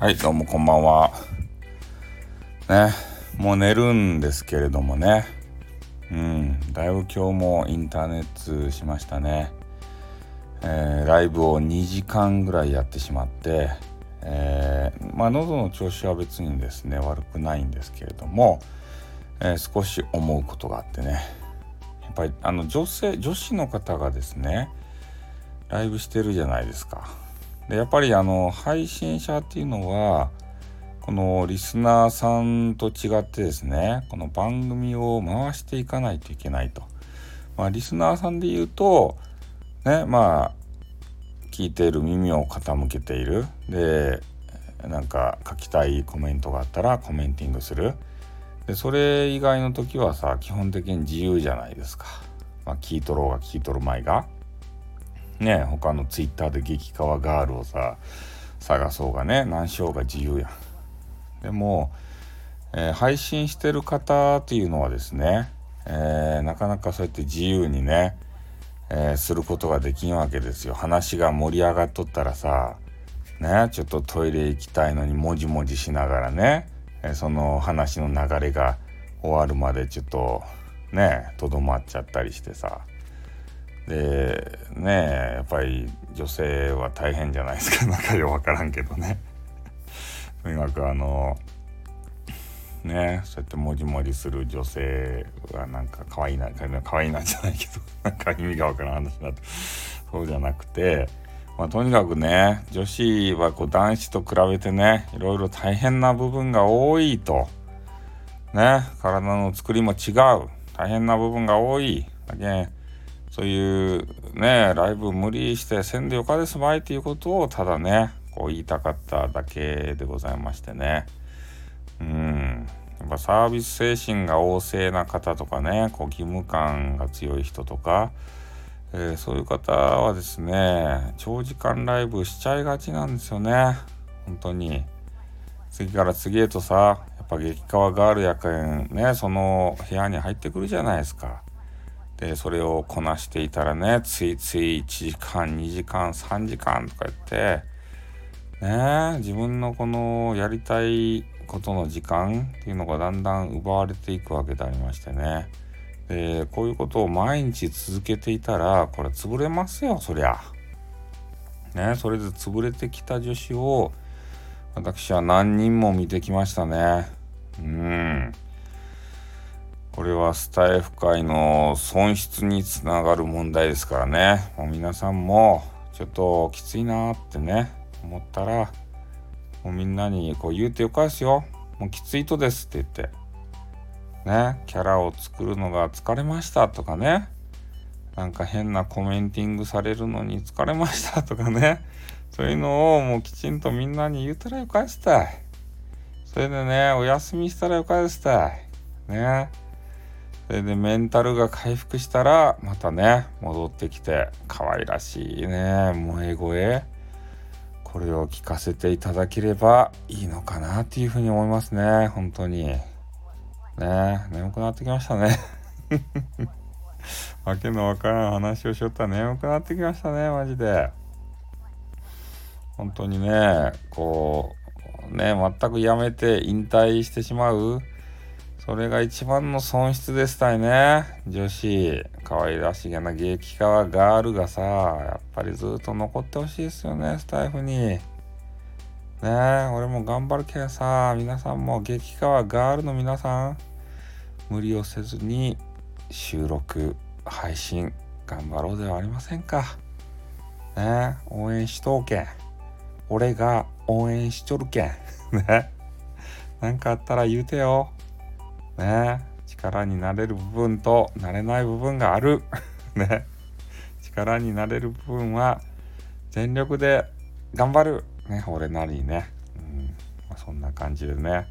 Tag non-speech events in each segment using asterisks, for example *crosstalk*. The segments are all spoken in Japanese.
はい、どうもこんばんは。ね、もう寝るんですけれどもね。うん、だいぶ今日もインターネットしましたね。えー、ライブを2時間ぐらいやってしまって、えー、まあ喉の調子は別にですね悪くないんですけれども、えー、少し思うことがあってねやっぱりあの女性女子の方がですねライブしてるじゃないですか。でやっぱりあの配信者っていうのはこのリスナーさんと違ってですねこの番組を回していかないといけないと。まあ、リスナーさんで言うとねまあ聞いている耳を傾けているでなんか書きたいコメントがあったらコメンティングするでそれ以外の時はさ基本的に自由じゃないですか、まあ、聞いとろうが聞いとる前が。ね他のツイッターで激カワガールをさ探そうがね何しようが自由やん。でも、えー、配信してる方っていうのはですね、えー、なかなかそうやって自由にね、えー、することができんわけですよ。話が盛り上がっとったらさねちょっとトイレ行きたいのにもじもじしながらね、えその話の流れが終わるまでちょっとねとどまっちゃったりしてさ。でねやっぱり女性は大変じゃないですか。*laughs* なんかよく分からんけどね。とにかくあのねそうやってもじもじする女性はなんか可愛いな可愛いなんじゃないけど *laughs* なんか意味が分からん話だとそうじゃなくてまあ、とにかくね女子はこう男子と比べてねいろいろ大変な部分が多いと。ね体の作りも違う。大変な部分が多い。だけそういうねライブ無理してせんでよかですばいっていうことをただねこう言いたかっただけでございましてね。うん。やっぱサービス精神が旺盛な方とかねこう義務感が強い人とか、えー、そういう方はですね長時間ライブしちゃいがちなんですよね。本当に。次から次へとさやっぱ激川ガールやけんねその部屋に入ってくるじゃないですか。でそれをこなしていたらねついつい1時間2時間3時間とか言ってね自分のこのやりたいことの時間っていうのがだんだん奪われていくわけでありましてねでこういうことを毎日続けていたらこれ潰れますよそりゃ。ねそれで潰れてきた女子を私は何人も見てきましたね。うん。これはスタイフ界の損失につながる問題ですからね。もう皆さんもちょっときついなってね思ったらもうみんなにこう言うてよかですよ。もうきついとですって言って。ねキャラを作るのが疲れましたとかね。なんか変なコメンティングされるのに疲れましたとかね。そういうのをもうきちんとみんなに言うたらよかしたい。それでねお休みしたらよかしたい。ね。それでメンタルが回復したらまたね戻ってきて可愛らしいね萌え声。これを聞かせていただければいいのかなっていうふうに思いますね。本当に。ね眠くなってきましたね。*laughs* わけのわからん話をしよった。ら眠くなってきましたねマジで。本当にねこうね全くやめて引退してしまうそれが一番の損失でしたいね。女子、可愛らしげな激化ガールがさ、やっぱりずっと残ってほしいですよね、スタイフに。ねえ、俺も頑張るけどさ、皆さんも激化ガールの皆さん、無理をせずに収録、配信、頑張ろうではありませんか。ね応援しとうけん。俺が応援しとるけん。ねなんかあったら言うてよ。ね。力になれる部分となれない部分がある。*laughs* ね。力になれる部分は全力で頑張る。ね俺なりにね、うん。まあ、そんな感じでね。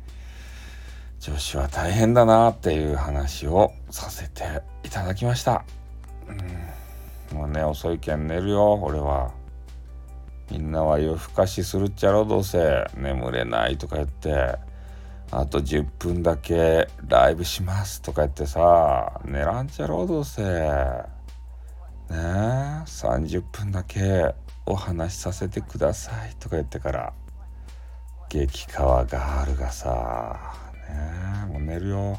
女子は大変だなっていう話をさせていただきました、うん、もうね遅いけん寝るよ。俺は。みんなは夜更かしするっちゃろどうせ。眠れないとか言って。あと10分だけライブしますとか言ってさ、寝らんちゃろうどうせ。ねえ、30分だけお話しさせてくださいとか言ってから、激川ガールがさねえもう寝るよ。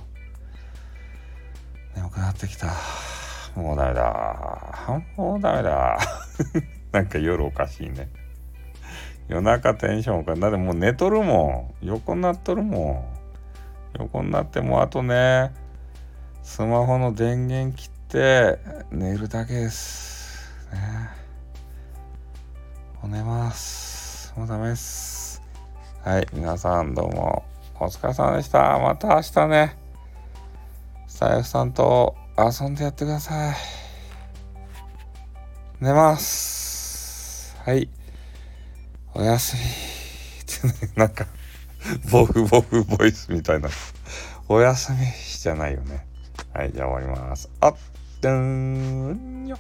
眠くなってきた。もうダメだ。もうダメだ。*laughs* なんか夜おかしいね。夜中テンションおかしい。だってもう寝とるもん。横になっとるもん。横になってもうあとねスマホの電源切って寝るだけです。ね。もう寝ます。もうダメです。はい皆さんどうもお疲れ様でした。また明日ね。スタイフさんと遊んでやってください。寝ます。はい。おやすみってね、*laughs* なんか、ボフボフボイスみたいな。おやすみじゃないよね。はい、じゃあ終わります。あっ、でんよ。